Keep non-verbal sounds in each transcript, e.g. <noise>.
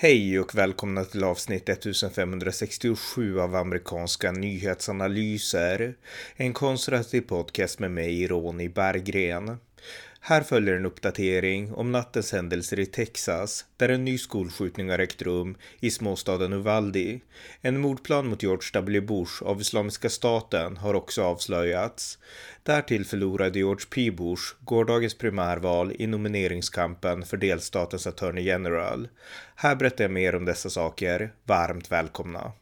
Hej och välkomna till avsnitt 1567 av amerikanska nyhetsanalyser. En konservativ podcast med mig, Ronny Berggren. Här följer en uppdatering om nattens händelser i Texas där en ny skolskjutning har ägt rum i småstaden Uvalde. En mordplan mot George W. Bush av Islamiska staten har också avslöjats. Därtill förlorade George P. Bush gårdagens primärval i nomineringskampen för delstatens Attorney General. Här berättar jag mer om dessa saker. Varmt välkomna!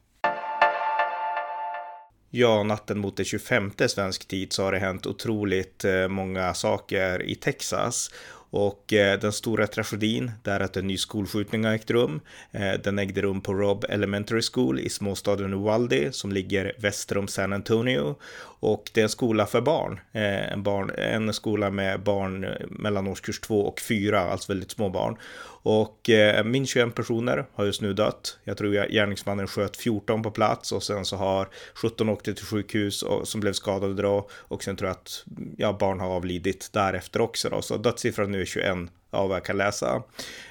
Ja, natten mot det 25 svensk tid så har det hänt otroligt eh, många saker i Texas. Och eh, den stora tragedin är att en ny skolskjutning har ägt rum. Eh, den ägde rum på Robb Elementary School i småstaden Uvalde som ligger väster om San Antonio. Och det är en skola för barn. En, barn, en skola med barn mellan årskurs 2 och 4, alltså väldigt små barn. Och eh, minst 21 personer har just nu dött. Jag tror gärningsmannen sköt 14 på plats och sen så har 17 åkt till sjukhus och, som blev skadade då. Och sen tror jag att ja, barn har avlidit därefter också då. Så dödssiffran nu är 21 av vad jag kan läsa.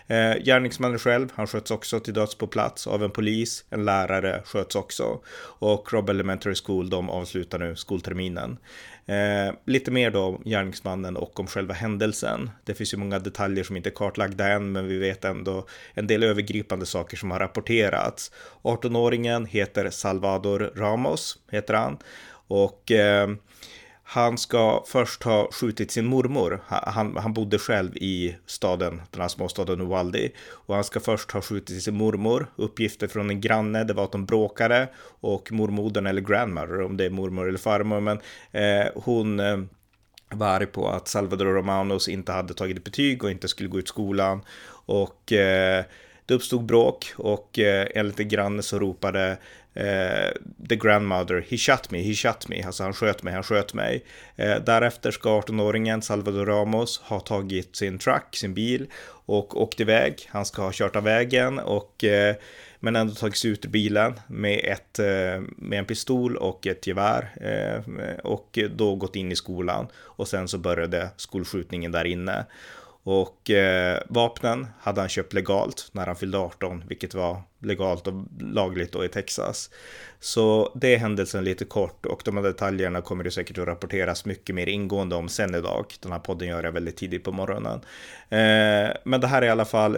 Eh, gärningsmannen själv, han sköts också till döds på plats av en polis, en lärare sköts också. Och Rob Elementary School, de avslutar nu skolterminen. Eh, lite mer då om gärningsmannen och om själva händelsen. Det finns ju många detaljer som inte är kartlagda än, men vi vet ändå en del övergripande saker som har rapporterats. 18-åringen heter Salvador Ramos, heter han. Och eh, han ska först ha skjutit sin mormor. Han, han bodde själv i staden, den här småstaden Uvalde. Och han ska först ha skjutit sin mormor. Uppgifter från en granne, det var att de bråkade. Och mormodern, eller grandmother, om det är mormor eller farmor, men eh, hon eh, var arg på att Salvador Romanos inte hade tagit betyg och inte skulle gå ut skolan. Och eh, det uppstod bråk och eh, enligt en granne så ropade Eh, the grandmother, he shot me, he shot me, alltså han sköt mig, han sköt mig. Eh, därefter ska 18-åringen Salvador Ramos ha tagit sin truck, sin bil och åkt iväg. Han ska ha kört av vägen och eh, men ändå tagit sig ut ur bilen med, ett, eh, med en pistol och ett gevär eh, och då gått in i skolan och sen så började skolskjutningen där inne. Och vapnen hade han köpt legalt när han fyllde 18, vilket var legalt och lagligt då i Texas. Så det är händelsen lite kort och de här detaljerna kommer det säkert att rapporteras mycket mer ingående om sen idag. Den här podden gör jag väldigt tidigt på morgonen. Eh, men det här är i alla fall,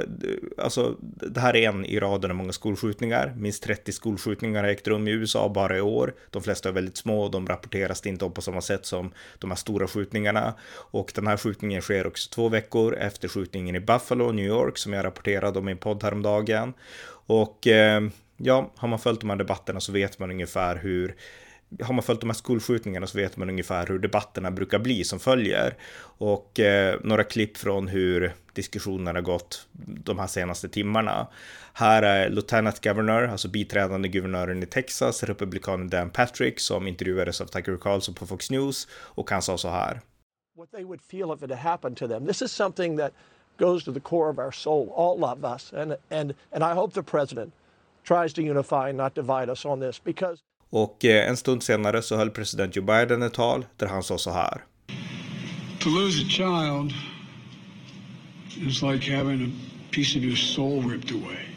alltså det här är en i raden av många skolskjutningar. Minst 30 skolskjutningar har ägt rum i USA bara i år. De flesta är väldigt små och de rapporteras inte om på samma sätt som de här stora skjutningarna. Och den här skjutningen sker också två veckor efter skjutningen i Buffalo, New York, som jag rapporterade om i en podd häromdagen. Och eh, ja, har man följt de här debatterna så vet man ungefär hur har man följt de här skolskjutningarna så vet man ungefär hur debatterna brukar bli som följer. Och eh, några klipp från hur diskussionerna gått de här senaste timmarna. Här är Lieutenant Governor, alltså biträdande guvernören i Texas, republikanen Dan Patrick, som intervjuades av Tucker Carlson på Fox News och han sa så här. What they would feel if it happened to them. This is something that goes to the core of our soul, all of us. And, and, and I hope the president tries to unify and not divide us on this because och eh, en stund senare så höll president Joe Biden ett tal där han sa så här. To lose a child is like having a piece of your soul ripped away.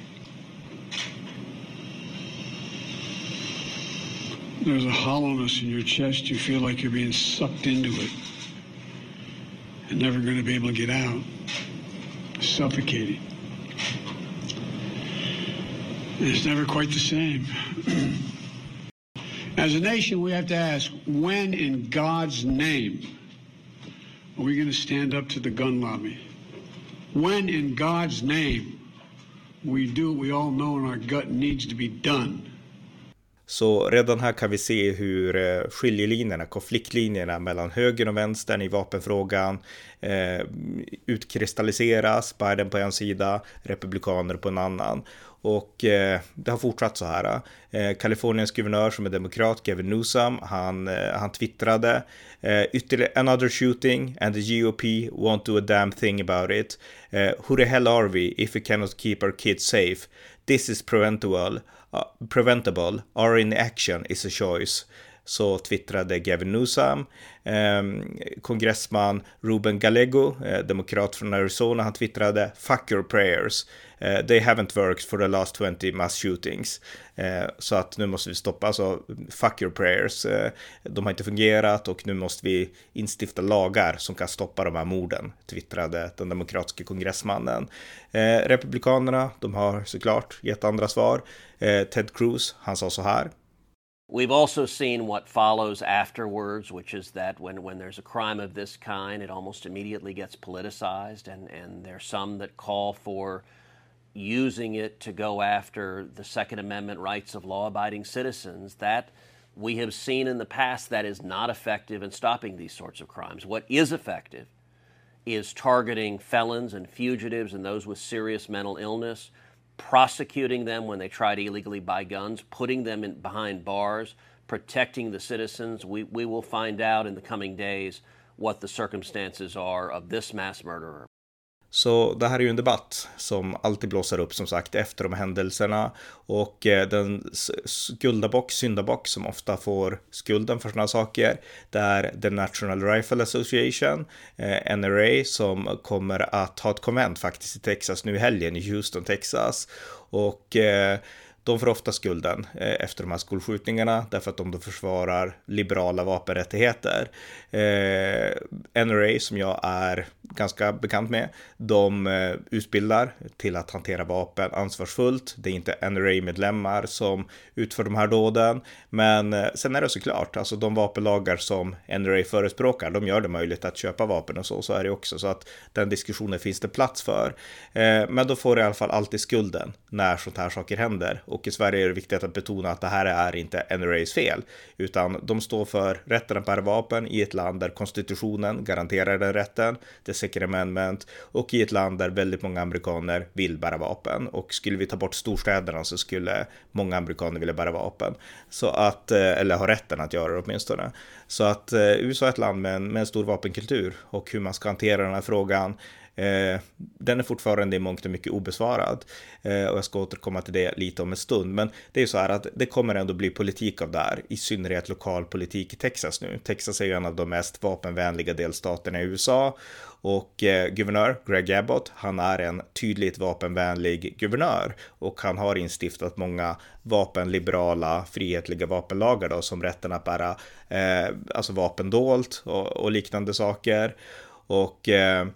There's a hollowness in your chest. You feel like you're being sucked into it and never going to be able to get out. Suffocating. It's never quite the same. <clears throat> As a nation, we have to ask when, in God's name, are we going to stand up to the gun lobby? When, in God's name, we do what we all know in our gut needs to be done Så redan här kan vi se hur eh, skiljelinjerna, konfliktlinjerna mellan höger och vänstern i vapenfrågan eh, utkristalliseras. Biden på en sida, republikaner på en annan. Och eh, det har fortsatt så här. Eh, Kaliforniens guvernör som är demokrat, Gavin Newsom, han, eh, han twittrade eh, ytterligare another shooting and the GOP won't do a damn thing about it. Eh, who the hell are we if we cannot keep our kids safe? This is preventable. Uh, preventable. Our inaction is a choice så twittrade Gavin Newsom, eh, kongressman Ruben Gallego, eh, demokrat från Arizona, han twittrade “Fuck your prayers”. Eh, they haven't worked for the last 20 mass shootings. Eh, så att nu måste vi stoppa, alltså fuck your prayers. Eh, de har inte fungerat och nu måste vi instifta lagar som kan stoppa de här morden, twittrade den demokratiska kongressmannen. Republikanerna, de har såklart gett andra svar. Ted Cruz, han sa så här. We've also seen what follows afterwards, which is that when, when there's a crime of this kind, it almost immediately gets politicized, and, and there's some that call for using it to go after the Second Amendment rights of law abiding citizens. That we have seen in the past that is not effective in stopping these sorts of crimes. What is effective is targeting felons and fugitives and those with serious mental illness prosecuting them when they try to illegally buy guns, putting them in, behind bars, protecting the citizens. We, we will find out in the coming days what the circumstances are of this mass murderer. Så det här är ju en debatt som alltid blåser upp som sagt efter de händelserna och eh, den skuldabock, syndabock som ofta får skulden för sådana saker det är The National Rifle Association, eh, NRA, som kommer att ha ett konvent faktiskt i Texas nu i helgen i Houston, Texas. Och eh, de får ofta skulden eh, efter de här skolskjutningarna därför att de då försvarar liberala vapenrättigheter. Eh, NRA som jag är ganska bekant med, de eh, utbildar till att hantera vapen ansvarsfullt. Det är inte NRA-medlemmar som utför de här dåden, men eh, sen är det såklart, alltså de vapenlagar som NRA förespråkar, de gör det möjligt att köpa vapen och så, så är det också, så att den diskussionen finns det plats för. Eh, men då får i alla fall alltid skulden när sånt här saker händer och i Sverige är det viktigt att betona att det här är inte NRAs fel, utan de står för rätten att bära vapen i ett land där konstitutionen garanterar den rätten, the second amendment, och i ett land där väldigt många amerikaner vill bära vapen. Och skulle vi ta bort storstäderna så skulle många amerikaner vilja bära vapen. Så att, eh, eller ha rätten att göra det åtminstone. Så att eh, USA är ett land med en, med en stor vapenkultur och hur man ska hantera den här frågan Eh, den är fortfarande i mångt och mycket obesvarad eh, och jag ska återkomma till det lite om en stund. Men det är så här att det kommer ändå bli politik av det här, i synnerhet lokal politik i Texas nu. Texas är ju en av de mest vapenvänliga delstaterna i USA och eh, guvernör Greg Abbott, han är en tydligt vapenvänlig guvernör och han har instiftat många vapenliberala, frihetliga vapenlagar då, som rätten att bära eh, alltså vapen dolt och, och liknande saker. Och eh,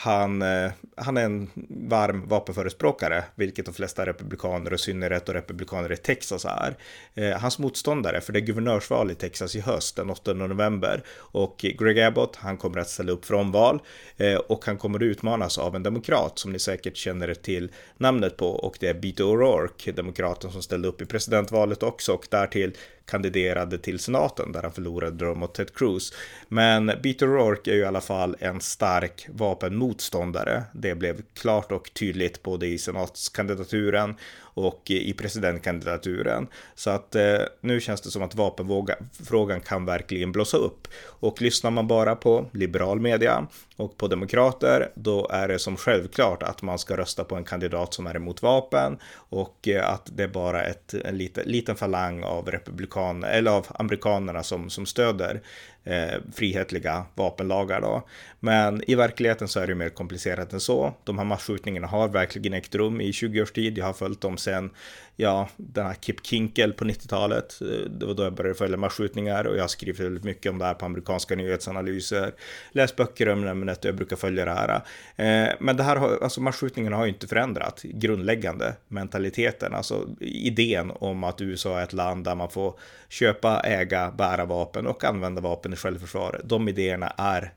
han, eh, han är en varm vapenförespråkare, vilket de flesta republikaner och synnerhet och republikaner i Texas är. Eh, hans motståndare, för det är guvernörsval i Texas i höst, den 8 november, och Greg Abbott, han kommer att ställa upp för omval eh, och han kommer att utmanas av en demokrat som ni säkert känner till namnet på och det är Beto O'Rourke, demokraten som ställde upp i presidentvalet också och därtill kandiderade till senaten där han förlorade då mot Ted Cruz. Men Beto O'Rourke är ju i alla fall en stark vapenmotståndare. Det blev klart och tydligt både i senatskandidaturen och i presidentkandidaturen. Så att eh, nu känns det som att vapenfrågan kan verkligen blåsa upp. Och lyssnar man bara på liberal media och på demokrater, då är det som självklart att man ska rösta på en kandidat som är emot vapen och eh, att det är bara ett, en liten, liten falang av republikaner eller av amerikanerna som, som stöder eh, frihetliga vapenlagar då. Men i verkligheten så är det mer komplicerat än så. De här masskjutningarna har verkligen ägt rum i 20 års tid. Jag har följt dem sen, ja, den här Kip Kinkel på 90-talet. Eh, det var då jag började följa masskjutningar och jag har skrivit väldigt mycket om det här på amerikanska nyhetsanalyser. Läst böcker om ämnet och jag brukar följa det här. Eh, men det här har, alltså masskjutningarna har ju inte förändrat grundläggande mentaliteten, alltså idén om att USA är ett land där man får köpa, äga, bära vapen och använda vapen i självförsvar. De idéerna är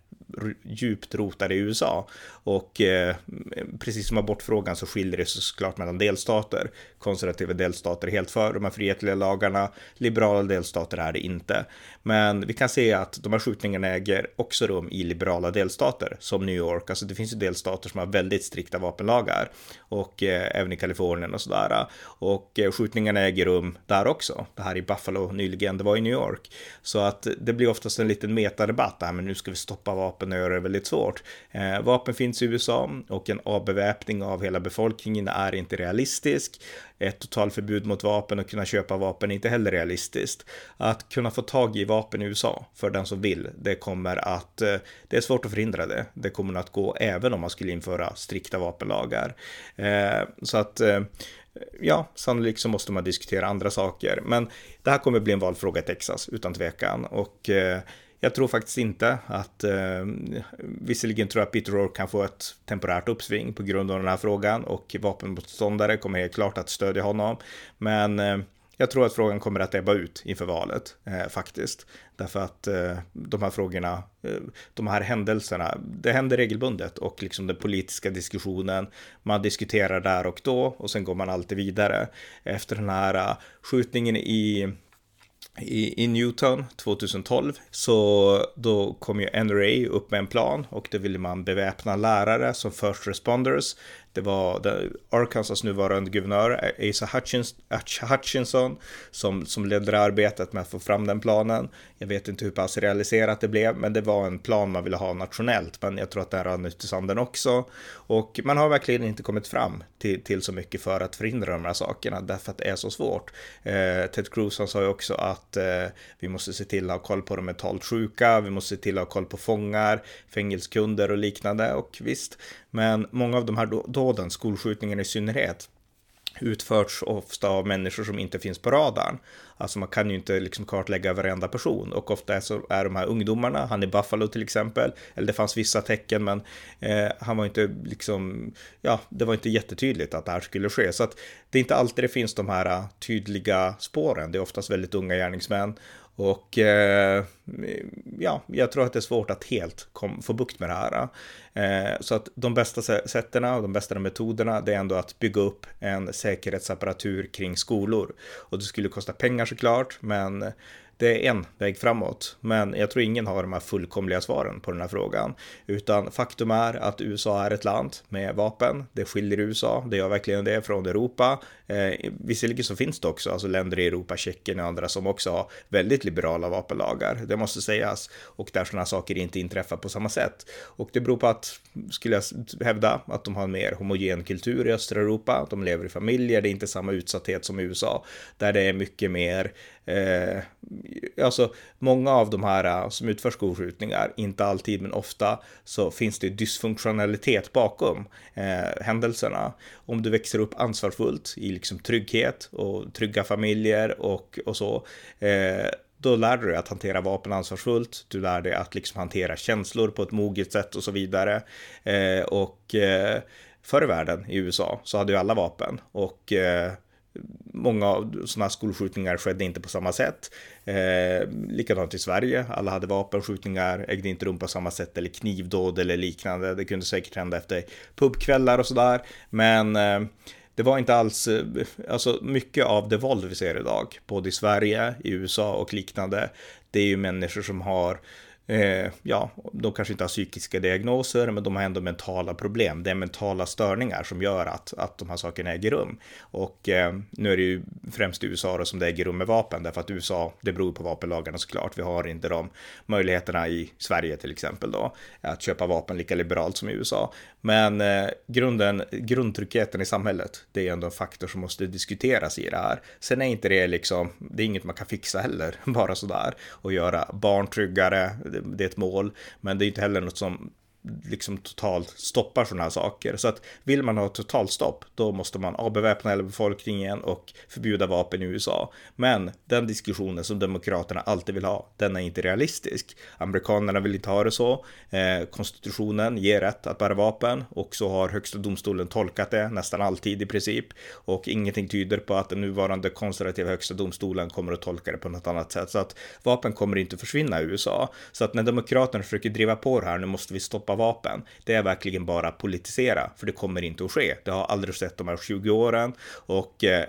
djupt rotade i USA. Och eh, precis som abortfrågan så skiljer det sig såklart mellan delstater. Konservativa delstater är helt för de här frihetliga lagarna, liberala delstater är det inte. Men vi kan se att de här skjutningarna äger också rum i liberala delstater som New York. Alltså det finns ju delstater som har väldigt strikta vapenlagar och eh, även i Kalifornien och sådär. Och eh, skjutningarna äger rum där också. Det här i Buffalo nyligen, det var i New York. Så att det blir oftast en liten metadebatt men nu ska vi stoppa vapen vapen och göra det väldigt svårt. Eh, vapen finns finns i USA och en avbeväpning av hela befolkningen är inte realistisk. Ett totalförbud mot vapen och kunna köpa vapen är inte heller realistiskt. Att kunna få tag i vapen i USA för den som vill, det kommer att, eh, det är svårt att förhindra det. Det kommer att gå även om man skulle införa strikta vapenlagar. Eh, så att eh, ja, sannolikt så måste man diskutera andra saker. Men det här kommer bli en valfråga i Texas utan tvekan. Och eh, jag tror faktiskt inte att, eh, visserligen tror jag att Peter Rourke kan få ett temporärt uppsving på grund av den här frågan och vapenmotståndare kommer helt klart att stödja honom. Men eh, jag tror att frågan kommer att ebba ut inför valet eh, faktiskt. Därför att eh, de här frågorna, eh, de här händelserna, det händer regelbundet och liksom den politiska diskussionen, man diskuterar där och då och sen går man alltid vidare. Efter den här uh, skjutningen i i, i Newton 2012 så då kom ju NRA upp med en plan och då ville man beväpna lärare som first responders det var Arkansas nuvarande guvernör Asa Hutchins, Hutchinson som, som ledde arbetet med att få fram den planen. Jag vet inte hur pass realiserat det blev, men det var en plan man ville ha nationellt. Men jag tror att den rann ut i sanden också. Och man har verkligen inte kommit fram till, till så mycket för att förhindra de här sakerna, därför att det är så svårt. Eh, Ted Cruz han sa ju också att eh, vi måste se till att ha koll på de mentalt sjuka, vi måste se till att ha koll på fångar, fängelskunder och liknande. Och visst, men många av de här sådan, skolskjutningen i synnerhet, utförts ofta av människor som inte finns på radarn. Alltså man kan ju inte liksom kartlägga varenda person och ofta är, så är de här ungdomarna, han i Buffalo till exempel, eller det fanns vissa tecken men eh, han var inte liksom, ja, det var inte jättetydligt att det här skulle ske. Så att det är inte alltid det finns de här eh, tydliga spåren, det är oftast väldigt unga gärningsmän och eh, ja, jag tror att det är svårt att helt kom, få bukt med det här. Eh, så att de bästa sätten och de bästa metoderna det är ändå att bygga upp en säkerhetsapparatur kring skolor. Och det skulle kosta pengar såklart, men det är en väg framåt, men jag tror ingen har de här fullkomliga svaren på den här frågan. Utan faktum är att USA är ett land med vapen. Det skiljer USA, det gör verkligen det från Europa. Eh, visserligen så finns det också alltså länder i Europa, Tjeckien och andra som också har väldigt liberala vapenlagar. Det måste sägas och där sådana saker inte inträffar på samma sätt. Och det beror på att, skulle jag hävda, att de har en mer homogen kultur i östra Europa. De lever i familjer, det är inte samma utsatthet som i USA där det är mycket mer Eh, alltså många av de här äh, som utför skolskjutningar, inte alltid men ofta, så finns det dysfunktionalitet bakom eh, händelserna. Om du växer upp ansvarsfullt i liksom trygghet och trygga familjer och, och så, eh, då lär du dig att hantera vapen ansvarsfullt. Du lär dig att liksom hantera känslor på ett moget sätt och så vidare. Eh, och eh, förr i världen i USA så hade ju alla vapen och eh, Många av sådana här skolskjutningar skedde inte på samma sätt. Eh, likadant i Sverige, alla hade vapenskjutningar, ägde inte rum på samma sätt eller knivdåd eller liknande. Det kunde säkert hända efter pubkvällar och sådär. Men eh, det var inte alls, eh, alltså mycket av det våld vi ser idag, både i Sverige, i USA och liknande, det är ju människor som har eh, ja, de kanske inte har psykiska diagnoser, men de har ändå mentala problem. Det är mentala störningar som gör att, att de här sakerna äger rum. Och eh, nu är det ju främst i USA då som det äger rum med vapen, därför att USA, det beror på vapenlagarna såklart. Vi har inte de möjligheterna i Sverige till exempel då, att köpa vapen lika liberalt som i USA. Men eh, grunden, grundtryggheten i samhället, det är ändå en faktor som måste diskuteras i det här. Sen är inte det liksom, det är inget man kan fixa heller, <laughs> bara sådär, och göra barn tryggare, det är ett mål, men det är inte heller något som liksom totalt stoppar sådana här saker. Så att vill man ha totalstopp, då måste man avbeväpna hela befolkningen och förbjuda vapen i USA. Men den diskussionen som Demokraterna alltid vill ha, den är inte realistisk. Amerikanerna vill inte ha det så. Eh, konstitutionen ger rätt att bära vapen och så har högsta domstolen tolkat det nästan alltid i princip. Och ingenting tyder på att den nuvarande konservativa högsta domstolen kommer att tolka det på något annat sätt. Så att vapen kommer inte försvinna i USA. Så att när Demokraterna försöker driva på det här, nu måste vi stoppa köpa vapen. Det är verkligen bara politisera, för det kommer inte att ske. Det har aldrig sett de här 20 åren och eh,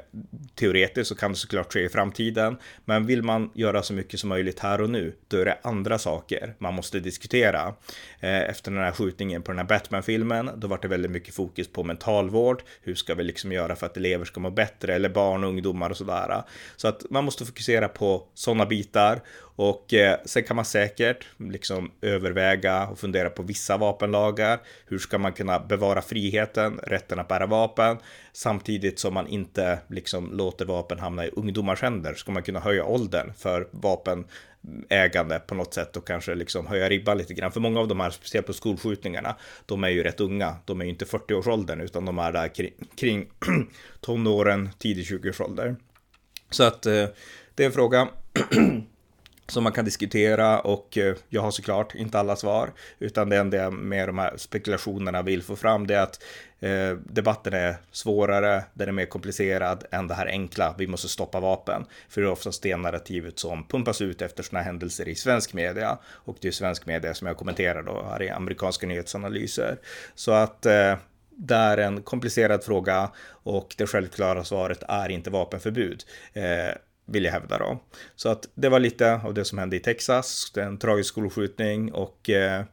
teoretiskt så kan det såklart ske i framtiden. Men vill man göra så mycket som möjligt här och nu, då är det andra saker man måste diskutera. Eh, efter den här skjutningen på den här Batman-filmen, då var det väldigt mycket fokus på mentalvård. Hur ska vi liksom göra för att elever ska må bättre eller barn och ungdomar och sådär. Så att man måste fokusera på sådana bitar och eh, sen kan man säkert liksom överväga och fundera på vissa vapenlagar. Hur ska man kunna bevara friheten, rätten att bära vapen, samtidigt som man inte liksom låter vapen hamna i ungdomars händer? Ska man kunna höja åldern för vapenägande på något sätt och kanske liksom höja ribban lite grann. För många av de här, speciellt på skolskjutningarna, de är ju rätt unga. De är ju inte 40-årsåldern utan de är där kring, kring <clears throat> tonåren, tidig 20-årsålder. Så att eh, det är en fråga <clears throat> som man kan diskutera och eh, jag har såklart inte alla svar, utan det enda jag med de här spekulationerna vill få fram det är att eh, debatten är svårare, den är mer komplicerad än det här enkla, vi måste stoppa vapen. För det är oftast det narrativet som pumpas ut efter sådana händelser i svensk media och det är svensk media som jag kommenterar då här i amerikanska nyhetsanalyser. Så att eh, det är en komplicerad fråga och det självklara svaret är inte vapenförbud. Eh, vill jag hävda då. Så att det var lite av det som hände i Texas, en tragisk skolskjutning och eh,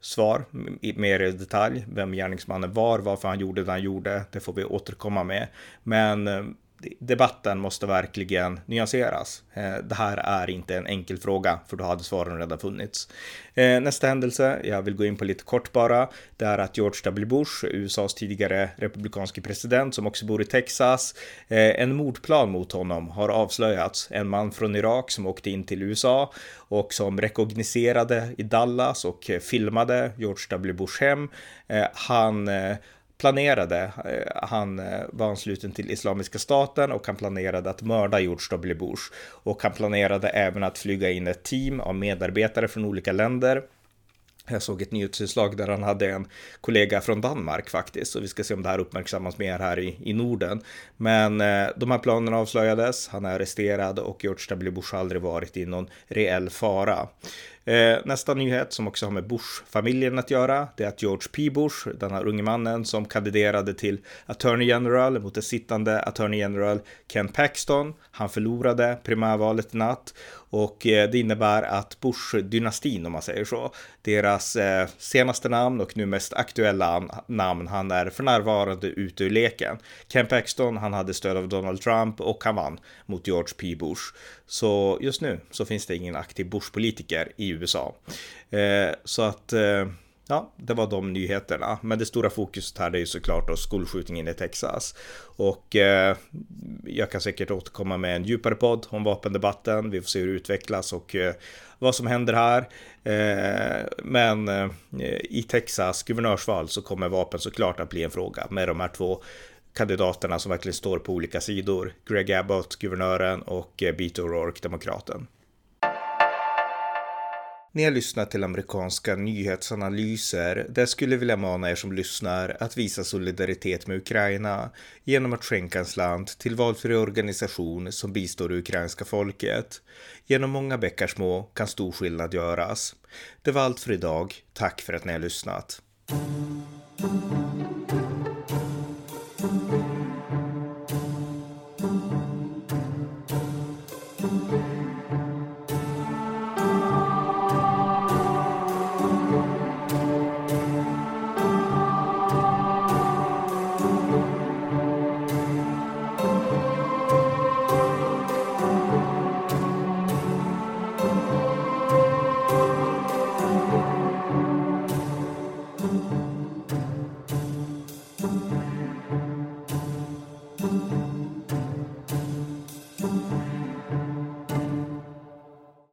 svar mer i detalj. Vem gärningsmannen var, varför han gjorde det han gjorde, det får vi återkomma med. Men eh, debatten måste verkligen nyanseras. Eh, det här är inte en enkel fråga, för då hade svaren redan funnits. Eh, nästa händelse, jag vill gå in på lite kort bara, det är att George W. Bush, USAs tidigare republikanske president som också bor i Texas, eh, en mordplan mot honom har avslöjats. En man från Irak som åkte in till USA och som rekogniserade i Dallas och filmade George W. Bush hem. Han planerade, eh, han eh, var ansluten till Islamiska staten och han planerade att mörda George W. Bush. Och han planerade även att flyga in ett team av medarbetare från olika länder jag såg ett nyhetsinslag där han hade en kollega från Danmark faktiskt, så vi ska se om det här uppmärksammas mer här i, i Norden. Men eh, de här planerna avslöjades, han är arresterad och George W. Bush har aldrig varit i någon reell fara. Eh, nästa nyhet som också har med Bush-familjen att göra, det är att George P. Bush, den här unge mannen som kandiderade till Attorney General mot det sittande Attorney General Ken Paxton, han förlorade primärvalet i natt och eh, det innebär att Bush-dynastin, om man säger så, deras eh, senaste namn och nu mest aktuella namn, han är för närvarande ute ur leken. Ken Paxton, han hade stöd av Donald Trump och han vann mot George P. Bush. Så just nu så finns det ingen aktiv Bush-politiker i USA. Eh, så att ja, det var de nyheterna. Men det stora fokuset här är ju såklart då skolskjutningen i Texas. Och eh, jag kan säkert återkomma med en djupare podd om vapendebatten. Vi får se hur det utvecklas och eh, vad som händer här. Eh, men eh, i Texas guvernörsval så kommer vapen såklart att bli en fråga med de här två kandidaterna som verkligen står på olika sidor. Greg Abbott, guvernören och eh, Beto O'Rourke, demokraten. Ni har lyssnat till amerikanska nyhetsanalyser, där skulle vilja mana er som lyssnar att visa solidaritet med Ukraina genom att skänka en slant till valfri organisation som bistår det ukrainska folket. Genom många bäckar små kan stor skillnad göras. Det var allt för idag. Tack för att ni har lyssnat.